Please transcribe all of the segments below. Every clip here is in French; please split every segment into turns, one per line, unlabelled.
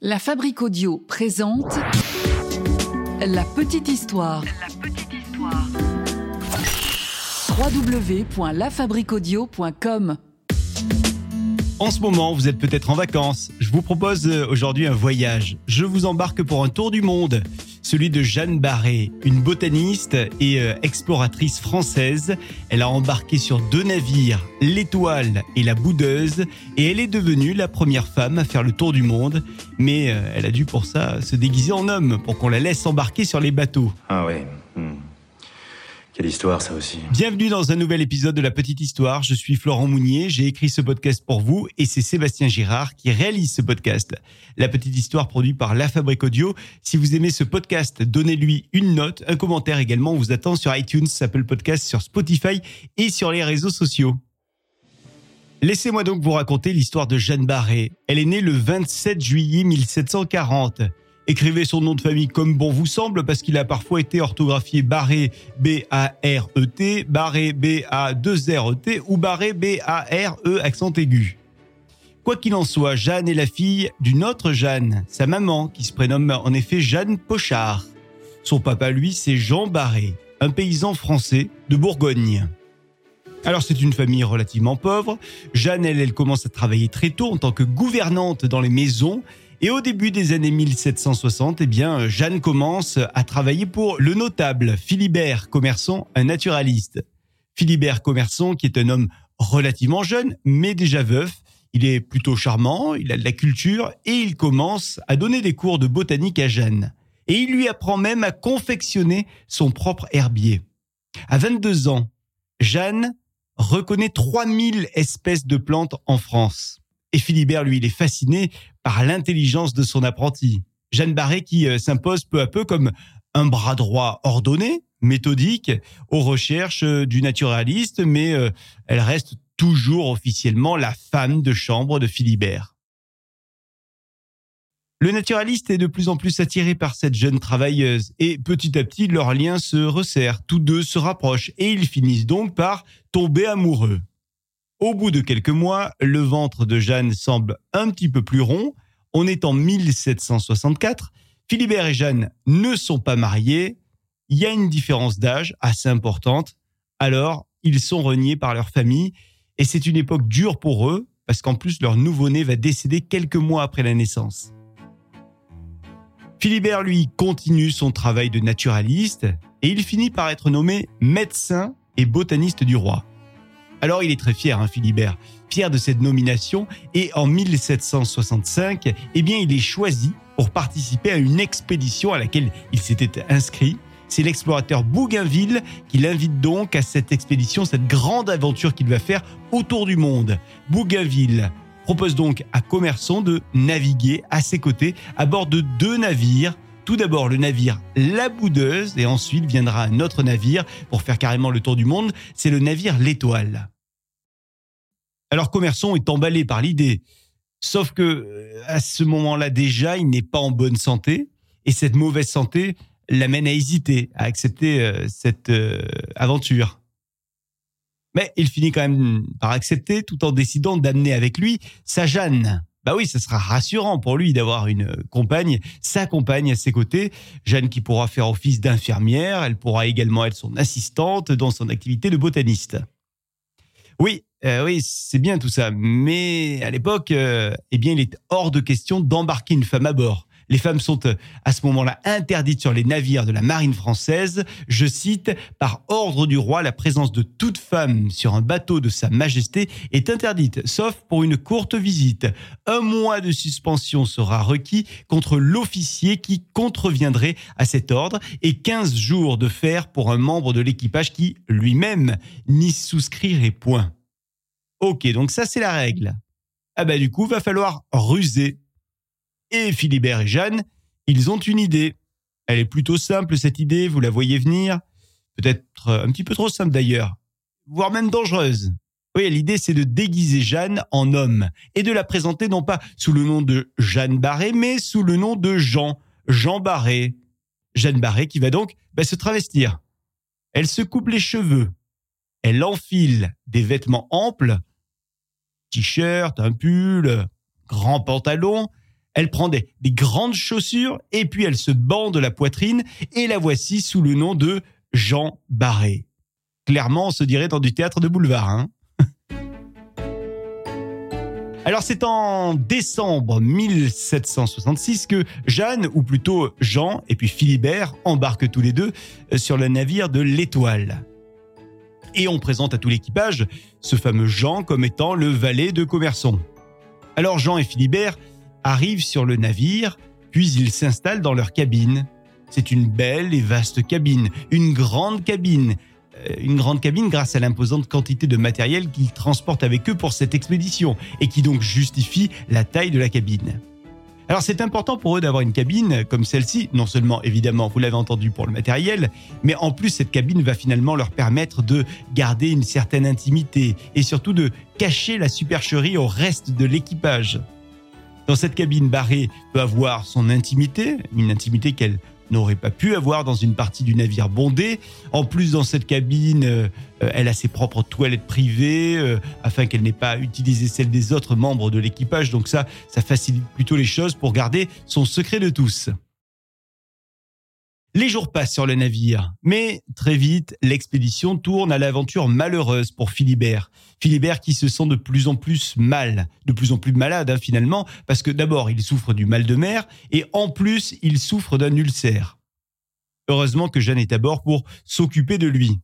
La Fabrique Audio présente La Petite Histoire.
La petite histoire.
www.lafabriqueaudio.com
En ce moment, vous êtes peut-être en vacances. Je vous propose euh, aujourd'hui un voyage. Je vous embarque pour un tour du monde. Celui de Jeanne Barré, une botaniste et euh, exploratrice française. Elle a embarqué sur deux navires, l'Étoile et la Boudeuse, et elle est devenue la première femme à faire le tour du monde. Mais euh, elle a dû pour ça se déguiser en homme pour qu'on la laisse embarquer sur les bateaux.
Ah ouais. Quelle histoire ça aussi.
Bienvenue dans un nouvel épisode de La Petite Histoire. Je suis Florent Mounier, j'ai écrit ce podcast pour vous et c'est Sébastien Girard qui réalise ce podcast. La Petite Histoire produit par La Fabrique Audio. Si vous aimez ce podcast, donnez-lui une note, un commentaire également. On vous attend sur iTunes, Apple Podcast, sur Spotify et sur les réseaux sociaux. Laissez-moi donc vous raconter l'histoire de Jeanne Barré. Elle est née le 27 juillet 1740. Écrivez son nom de famille comme bon vous semble parce qu'il a parfois été orthographié Barré B-A-R-E-T, Barré B-A-2-R-E-T ou Barré B-A-R-E accent aigu. Quoi qu'il en soit, Jeanne est la fille d'une autre Jeanne, sa maman, qui se prénomme en effet Jeanne Pochard. Son papa, lui, c'est Jean Barré, un paysan français de Bourgogne. Alors c'est une famille relativement pauvre. Jeanne, elle, elle commence à travailler très tôt en tant que gouvernante dans les maisons. Et au début des années 1760, eh bien, Jeanne commence à travailler pour le notable Philibert Commerçon, un naturaliste. Philibert Commerçon, qui est un homme relativement jeune, mais déjà veuf, il est plutôt charmant, il a de la culture et il commence à donner des cours de botanique à Jeanne. Et il lui apprend même à confectionner son propre herbier. À 22 ans, Jeanne reconnaît 3000 espèces de plantes en France. Et Philibert, lui, il est fasciné par l'intelligence de son apprenti. Jeanne Barré qui euh, s'impose peu à peu comme un bras droit ordonné, méthodique, aux recherches euh, du naturaliste, mais euh, elle reste toujours officiellement la femme de chambre de Philibert. Le naturaliste est de plus en plus attiré par cette jeune travailleuse et petit à petit leur lien se resserre, tous deux se rapprochent et ils finissent donc par tomber amoureux. Au bout de quelques mois, le ventre de Jeanne semble un petit peu plus rond. On est en 1764. Philibert et Jeanne ne sont pas mariés. Il y a une différence d'âge assez importante. Alors, ils sont reniés par leur famille et c'est une époque dure pour eux parce qu'en plus leur nouveau-né va décéder quelques mois après la naissance. Philibert, lui, continue son travail de naturaliste et il finit par être nommé médecin et botaniste du roi. Alors il est très fier, hein, Philibert, fier de cette nomination, et en 1765, eh bien, il est choisi pour participer à une expédition à laquelle il s'était inscrit. C'est l'explorateur Bougainville qui l'invite donc à cette expédition, cette grande aventure qu'il va faire autour du monde. Bougainville propose donc à Commerçon de naviguer à ses côtés à bord de deux navires tout d'abord le navire La Boudeuse et ensuite viendra un autre navire pour faire carrément le tour du monde, c'est le navire L'Étoile. Alors Commerçon est emballé par l'idée, sauf que euh, à ce moment-là déjà, il n'est pas en bonne santé et cette mauvaise santé l'amène à hésiter, à accepter euh, cette euh, aventure. Mais il finit quand même par accepter tout en décidant d'amener avec lui sa Jeanne, bah oui, ça sera rassurant pour lui d'avoir une compagne, sa compagne à ses côtés, Jeanne qui pourra faire office d'infirmière, elle pourra également être son assistante dans son activité de botaniste. Oui, euh, oui, c'est bien tout ça, mais à l'époque, euh, eh bien, il est hors de question d'embarquer une femme à bord. Les femmes sont euh, à ce moment-là interdites sur les navires de la marine française. Je cite, par ordre du roi, la présence de toute femme sur un bateau de sa majesté est interdite, sauf pour une courte visite. Un mois de suspension sera requis contre l'officier qui contreviendrait à cet ordre et 15 jours de fer pour un membre de l'équipage qui, lui-même, n'y souscrirait point. Ok, donc ça c'est la règle. Ah bah du coup, va falloir ruser et Philibert et Jeanne, ils ont une idée. Elle est plutôt simple, cette idée, vous la voyez venir. Peut-être un petit peu trop simple d'ailleurs, voire même dangereuse. Oui, l'idée c'est de déguiser Jeanne en homme et de la présenter non pas sous le nom de Jeanne Barré, mais sous le nom de Jean, Jean Barré. Jeanne Barré qui va donc bah, se travestir. Elle se coupe les cheveux. Elle enfile des vêtements amples, t-shirt, un pull, grand pantalon, Elle prend des, des grandes chaussures et puis elle se bande la poitrine et la voici sous le nom de Jean Barré. Clairement, on se dirait dans du théâtre de boulevard. Hein Alors c'est en décembre 1766 que Jeanne, ou plutôt Jean, et puis Philibert embarquent tous les deux euh, sur le navire de l'Étoile. Et on présente à tout l'équipage ce fameux Jean comme étant le valet de Commerçon. Alors Jean et Philibert arrivent sur le navire, puis ils s'installent dans leur cabine. C'est une belle et vaste cabine, une grande cabine euh, une grande cabine grâce à l'imposante quantité de matériel qu'ils transportent avec eux pour cette expédition et qui donc justifie la taille de la cabine. Alors c'est important pour eux d'avoir une cabine comme celle-ci, non seulement évidemment, vous l'avez entendu pour le matériel, mais en plus cette cabine va finalement leur permettre de garder une certaine intimité et surtout de cacher la supercherie au reste de l'équipage. Dans cette cabine, Barré peut avoir son intimité, une intimité qu'elle n'aurait pas pu avoir dans une partie du navire bondé. En plus, dans cette cabine, euh, euh, elle a ses propres toilettes privées euh, afin qu'elle n'ait pas utilisé celles des autres membres de l'équipage. Donc ça, ça facilite plutôt les choses pour garder son secret de tous. Les jours passent sur le navire, mais très vite, l'expédition tourne à l'aventure malheureuse pour Philibert. Philibert qui se sent de plus en plus mal, de plus en plus malade hein, finalement, parce que d'abord il souffre du mal de mer, et en plus il souffre d'un ulcère. Heureusement que Jeanne est à bord pour s'occuper de lui.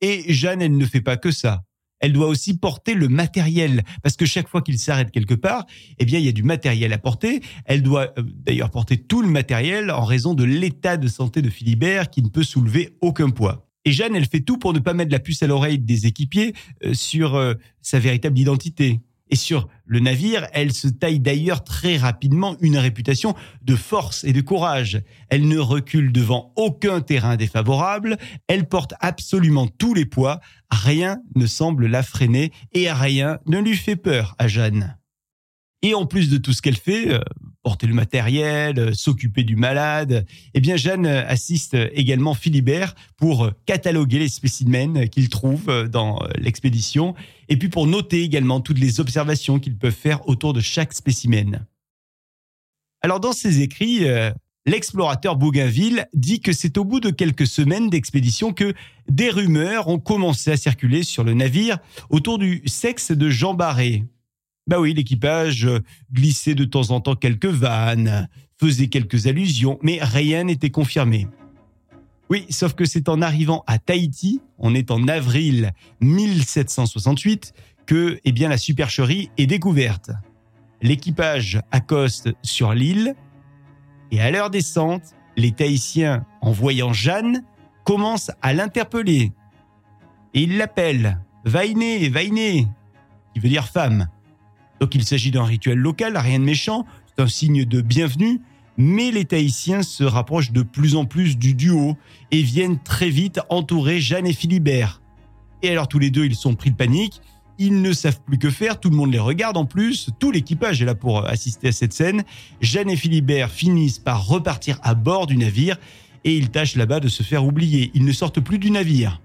Et Jeanne, elle ne fait pas que ça elle doit aussi porter le matériel parce que chaque fois qu'il s'arrête quelque part, eh bien il y a du matériel à porter. Elle doit euh, d'ailleurs porter tout le matériel en raison de l'état de santé de Philibert qui ne peut soulever aucun poids. Et Jeanne, elle fait tout pour ne pas mettre la puce à l'oreille des équipiers euh, sur euh, sa véritable identité. Et sur le navire, elle se taille d'ailleurs très rapidement une réputation de force et de courage. Elle ne recule devant aucun terrain défavorable, elle porte absolument tous les poids, rien ne semble la freiner et rien ne lui fait peur à Jeanne. Et en plus de tout ce qu'elle fait, euh, porter le matériel, euh, s'occuper du malade, eh bien Jeanne assiste également Philibert pour cataloguer les spécimens qu'il trouve dans l'expédition et puis pour noter également toutes les observations qu'ils peuvent faire autour de chaque spécimen. Alors dans ses écrits, euh, l'explorateur Bougainville dit que c'est au bout de quelques semaines d'expédition que des rumeurs ont commencé à circuler sur le navire autour du sexe de Jean Barré. Bah oui, l'équipage glissait de temps en temps quelques vannes, faisait quelques allusions, mais rien n'était confirmé. Oui, sauf que c'est en arrivant à Tahiti, on est en avril 1768, que eh bien, la supercherie est découverte. L'équipage accoste sur l'île et à leur descente, les Tahitiens, en voyant Jeanne, commencent à l'interpeller. Et ils l'appellent Vainé, Vainé, qui veut dire femme. Donc il s'agit d'un rituel local, rien de méchant, c'est un signe de bienvenue, mais les Tahitiens se rapprochent de plus en plus du duo et viennent très vite entourer Jeanne et Philibert. Et alors tous les deux, ils sont pris de panique, ils ne savent plus que faire, tout le monde les regarde en plus, tout l'équipage est là pour assister à cette scène. Jeanne et Philibert finissent par repartir à bord du navire et ils tâchent là-bas de se faire oublier, ils ne sortent plus du navire.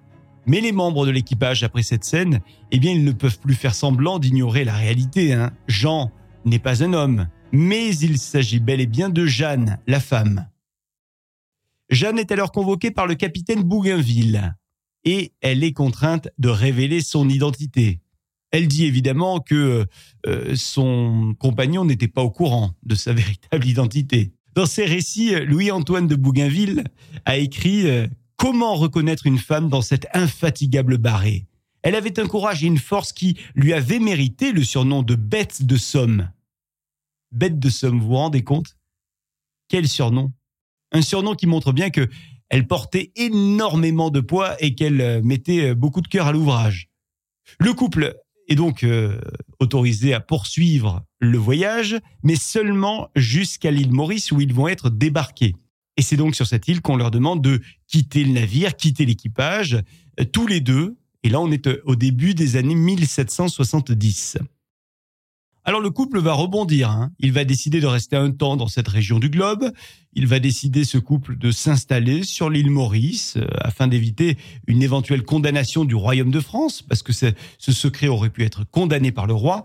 Mais les membres de l'équipage, après cette scène, eh bien, ils ne peuvent plus faire semblant d'ignorer la réalité. Hein. Jean n'est pas un homme, mais il s'agit bel et bien de Jeanne, la femme. Jeanne est alors convoquée par le capitaine Bougainville, et elle est contrainte de révéler son identité. Elle dit évidemment que euh, son compagnon n'était pas au courant de sa véritable identité. Dans ses récits, Louis-Antoine de Bougainville a écrit euh, Comment reconnaître une femme dans cette infatigable barrée? Elle avait un courage et une force qui lui avaient mérité le surnom de bête de somme. Bête de somme, vous vous rendez compte? Quel surnom? Un surnom qui montre bien que elle portait énormément de poids et qu'elle euh, mettait euh, beaucoup de cœur à l'ouvrage. Le couple est donc euh, autorisé à poursuivre le voyage, mais seulement jusqu'à l'île Maurice où ils vont être débarqués. Et c'est donc sur cette île qu'on leur demande de quitter le navire, quitter l'équipage, euh, tous les deux. Et là, on est euh, au début des années 1770. Alors le couple va rebondir. Hein. Il va décider de rester un temps dans cette région du globe. Il va décider, ce couple, de s'installer sur l'île Maurice euh, afin d'éviter une éventuelle condamnation du royaume de France, parce que ce secret aurait pu être condamné par le roi.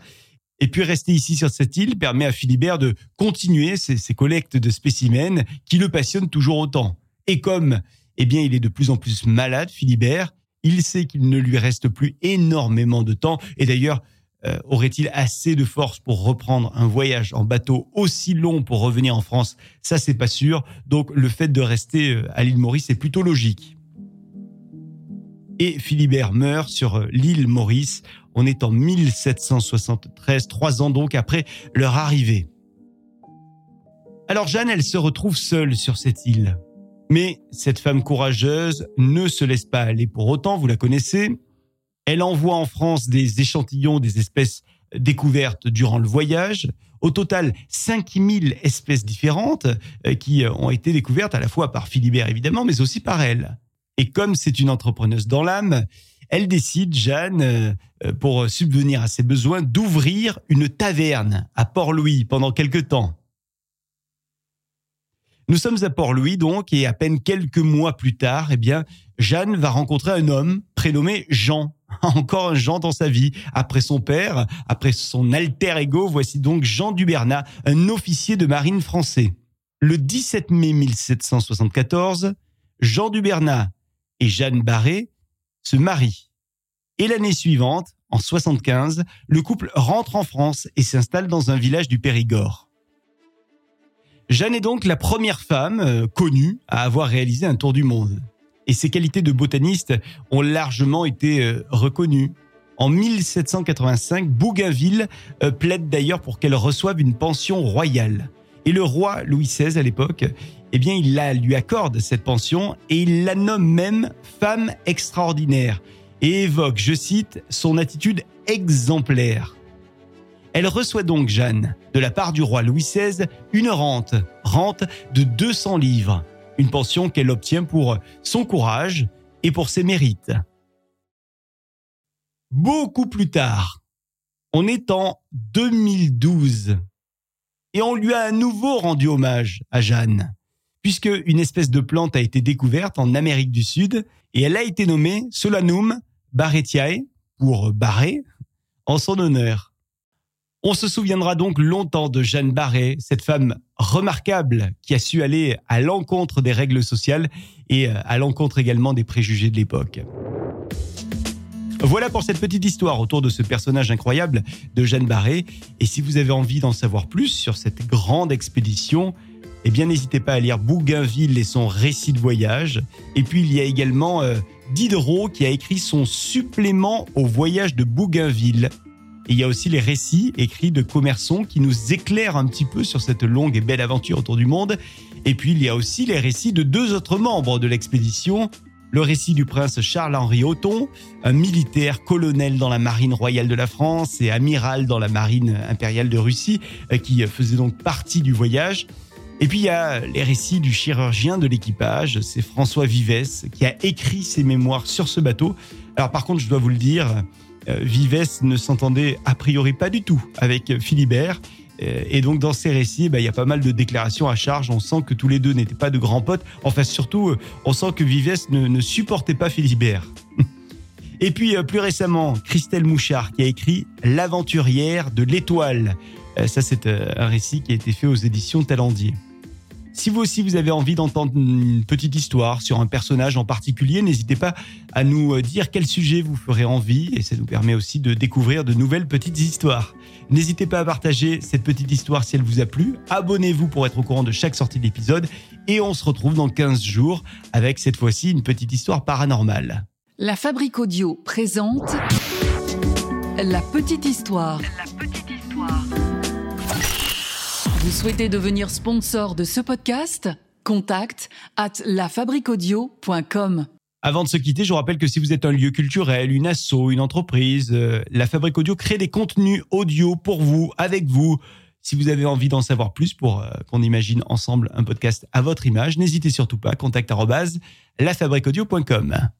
Et puis rester ici sur cette île permet à Philibert de continuer ses, collectes de spécimens qui le passionnent toujours autant. Et comme, eh bien, il est de plus en plus malade, Philibert, il sait qu'il ne lui reste plus énormément de temps. Et d'ailleurs, euh, aurait-il assez de force pour reprendre un voyage en bateau aussi long pour revenir en France? Ça, c'est pas sûr. Donc, le fait de rester euh, à l'île Maurice est plutôt logique. Et Philibert meurt sur euh, l'île Maurice on est en 1773, trois ans donc après leur arrivée. Alors Jeanne, elle se retrouve seule sur cette île. Mais cette femme courageuse ne se laisse pas aller pour autant, vous la connaissez. Elle envoie en France des échantillons des espèces découvertes durant le voyage. Au total, 5000 espèces différentes euh, qui ont été découvertes à la fois par Philibert évidemment, mais aussi par elle. Et comme c'est une entrepreneuse dans l'âme, elle décide, Jeanne, euh, euh, pour subvenir à ses besoins, d'ouvrir une taverne à Port-Louis pendant quelque temps. Nous sommes à Port-Louis donc, et à peine quelques mois plus tard, eh bien, Jeanne va rencontrer un homme prénommé Jean. Encore un Jean dans sa vie. Après son père, après son alter ego, voici donc Jean Dubernat, un officier de marine français. Le 17 mai 1774, Jean Dubernat et Jeanne Barré se marie. Et l'année suivante, en 75, le couple rentre en France et s'installe dans un village du Périgord. Jeanne est donc la première femme euh, connue à avoir réalisé un tour du monde. Et ses qualités de botaniste ont largement été euh, reconnues. En 1785, Bougainville euh, plaide d'ailleurs pour qu'elle reçoive une pension royale. Et le roi Louis XVI à l'époque, eh bien, il la, lui accorde cette pension et il la nomme même femme extraordinaire et évoque, je cite, son attitude exemplaire. Elle reçoit donc Jeanne, de la part du roi Louis XVI, une rente, rente de 200 livres, une pension qu'elle obtient pour son courage et pour ses mérites. Beaucoup plus tard, on est en 2012, et on lui a à nouveau rendu hommage à Jeanne puisque une espèce de plante a été découverte en Amérique du Sud et elle a été nommée Solanum barretiae, pour Barré, en son honneur. On se souviendra donc longtemps de Jeanne Barré, cette femme remarquable qui a su aller à l'encontre des règles sociales et euh, à l'encontre également des préjugés de l'époque. Voilà pour cette petite histoire autour de ce personnage incroyable de Jeanne Barré. Et si vous avez envie d'en savoir plus sur cette grande expédition, eh bien n'hésitez pas à lire Bougainville et son récit de voyage. Et puis il y a également euh, Diderot qui a écrit son supplément au voyage de Bougainville. Et il y a aussi les récits écrits de Commerçon qui nous éclairent un petit peu sur cette longue et belle aventure autour du monde. Et puis il y a aussi les récits de deux autres membres de l'expédition. Le récit du prince Charles-Henri Othon, un militaire colonel dans la marine royale de la France et amiral dans la marine impériale de Russie, euh, qui faisait donc partie du voyage. Et puis il y a les récits du chirurgien de l'équipage, c'est François Vives qui a écrit ses mémoires sur ce bateau. Alors par contre, je dois vous le dire, euh, Vives ne s'entendait a priori pas du tout avec Philibert. Euh, et donc dans ces récits, bah, il y a pas mal de déclarations à charge. On sent que tous les deux n'étaient pas de grands potes. Enfin surtout, euh, on sent que Vives ne, supportait pas Philibert. Et puis plus récemment, Christelle Mouchard qui a écrit L'aventurière de l'étoile. Ça c'est un récit qui a été fait aux éditions Talendier. Si vous aussi vous avez envie d'entendre une petite histoire sur un personnage en particulier, n'hésitez pas à nous euh, dire quel sujet vous ferait envie et ça nous permet aussi de découvrir de nouvelles petites histoires. N'hésitez pas à partager cette petite histoire si elle vous a plu. Abonnez-vous pour être au courant de chaque sortie d'épisode et on se retrouve dans 15 jours avec cette fois-ci une petite histoire paranormale.
La Fabrique Audio présente. La petite histoire. Vous souhaitez devenir sponsor de ce podcast? Contact at lafabriquaudio.com.
Avant de se quitter, je vous rappelle que si vous êtes un lieu culturel, une asso, une entreprise, euh, la Fabrique Audio crée des contenus audio pour vous, avec vous. Si vous avez envie d'en savoir plus pour euh, qu'on imagine ensemble un podcast à votre image, n'hésitez surtout pas, contact lafabriquaudio.com.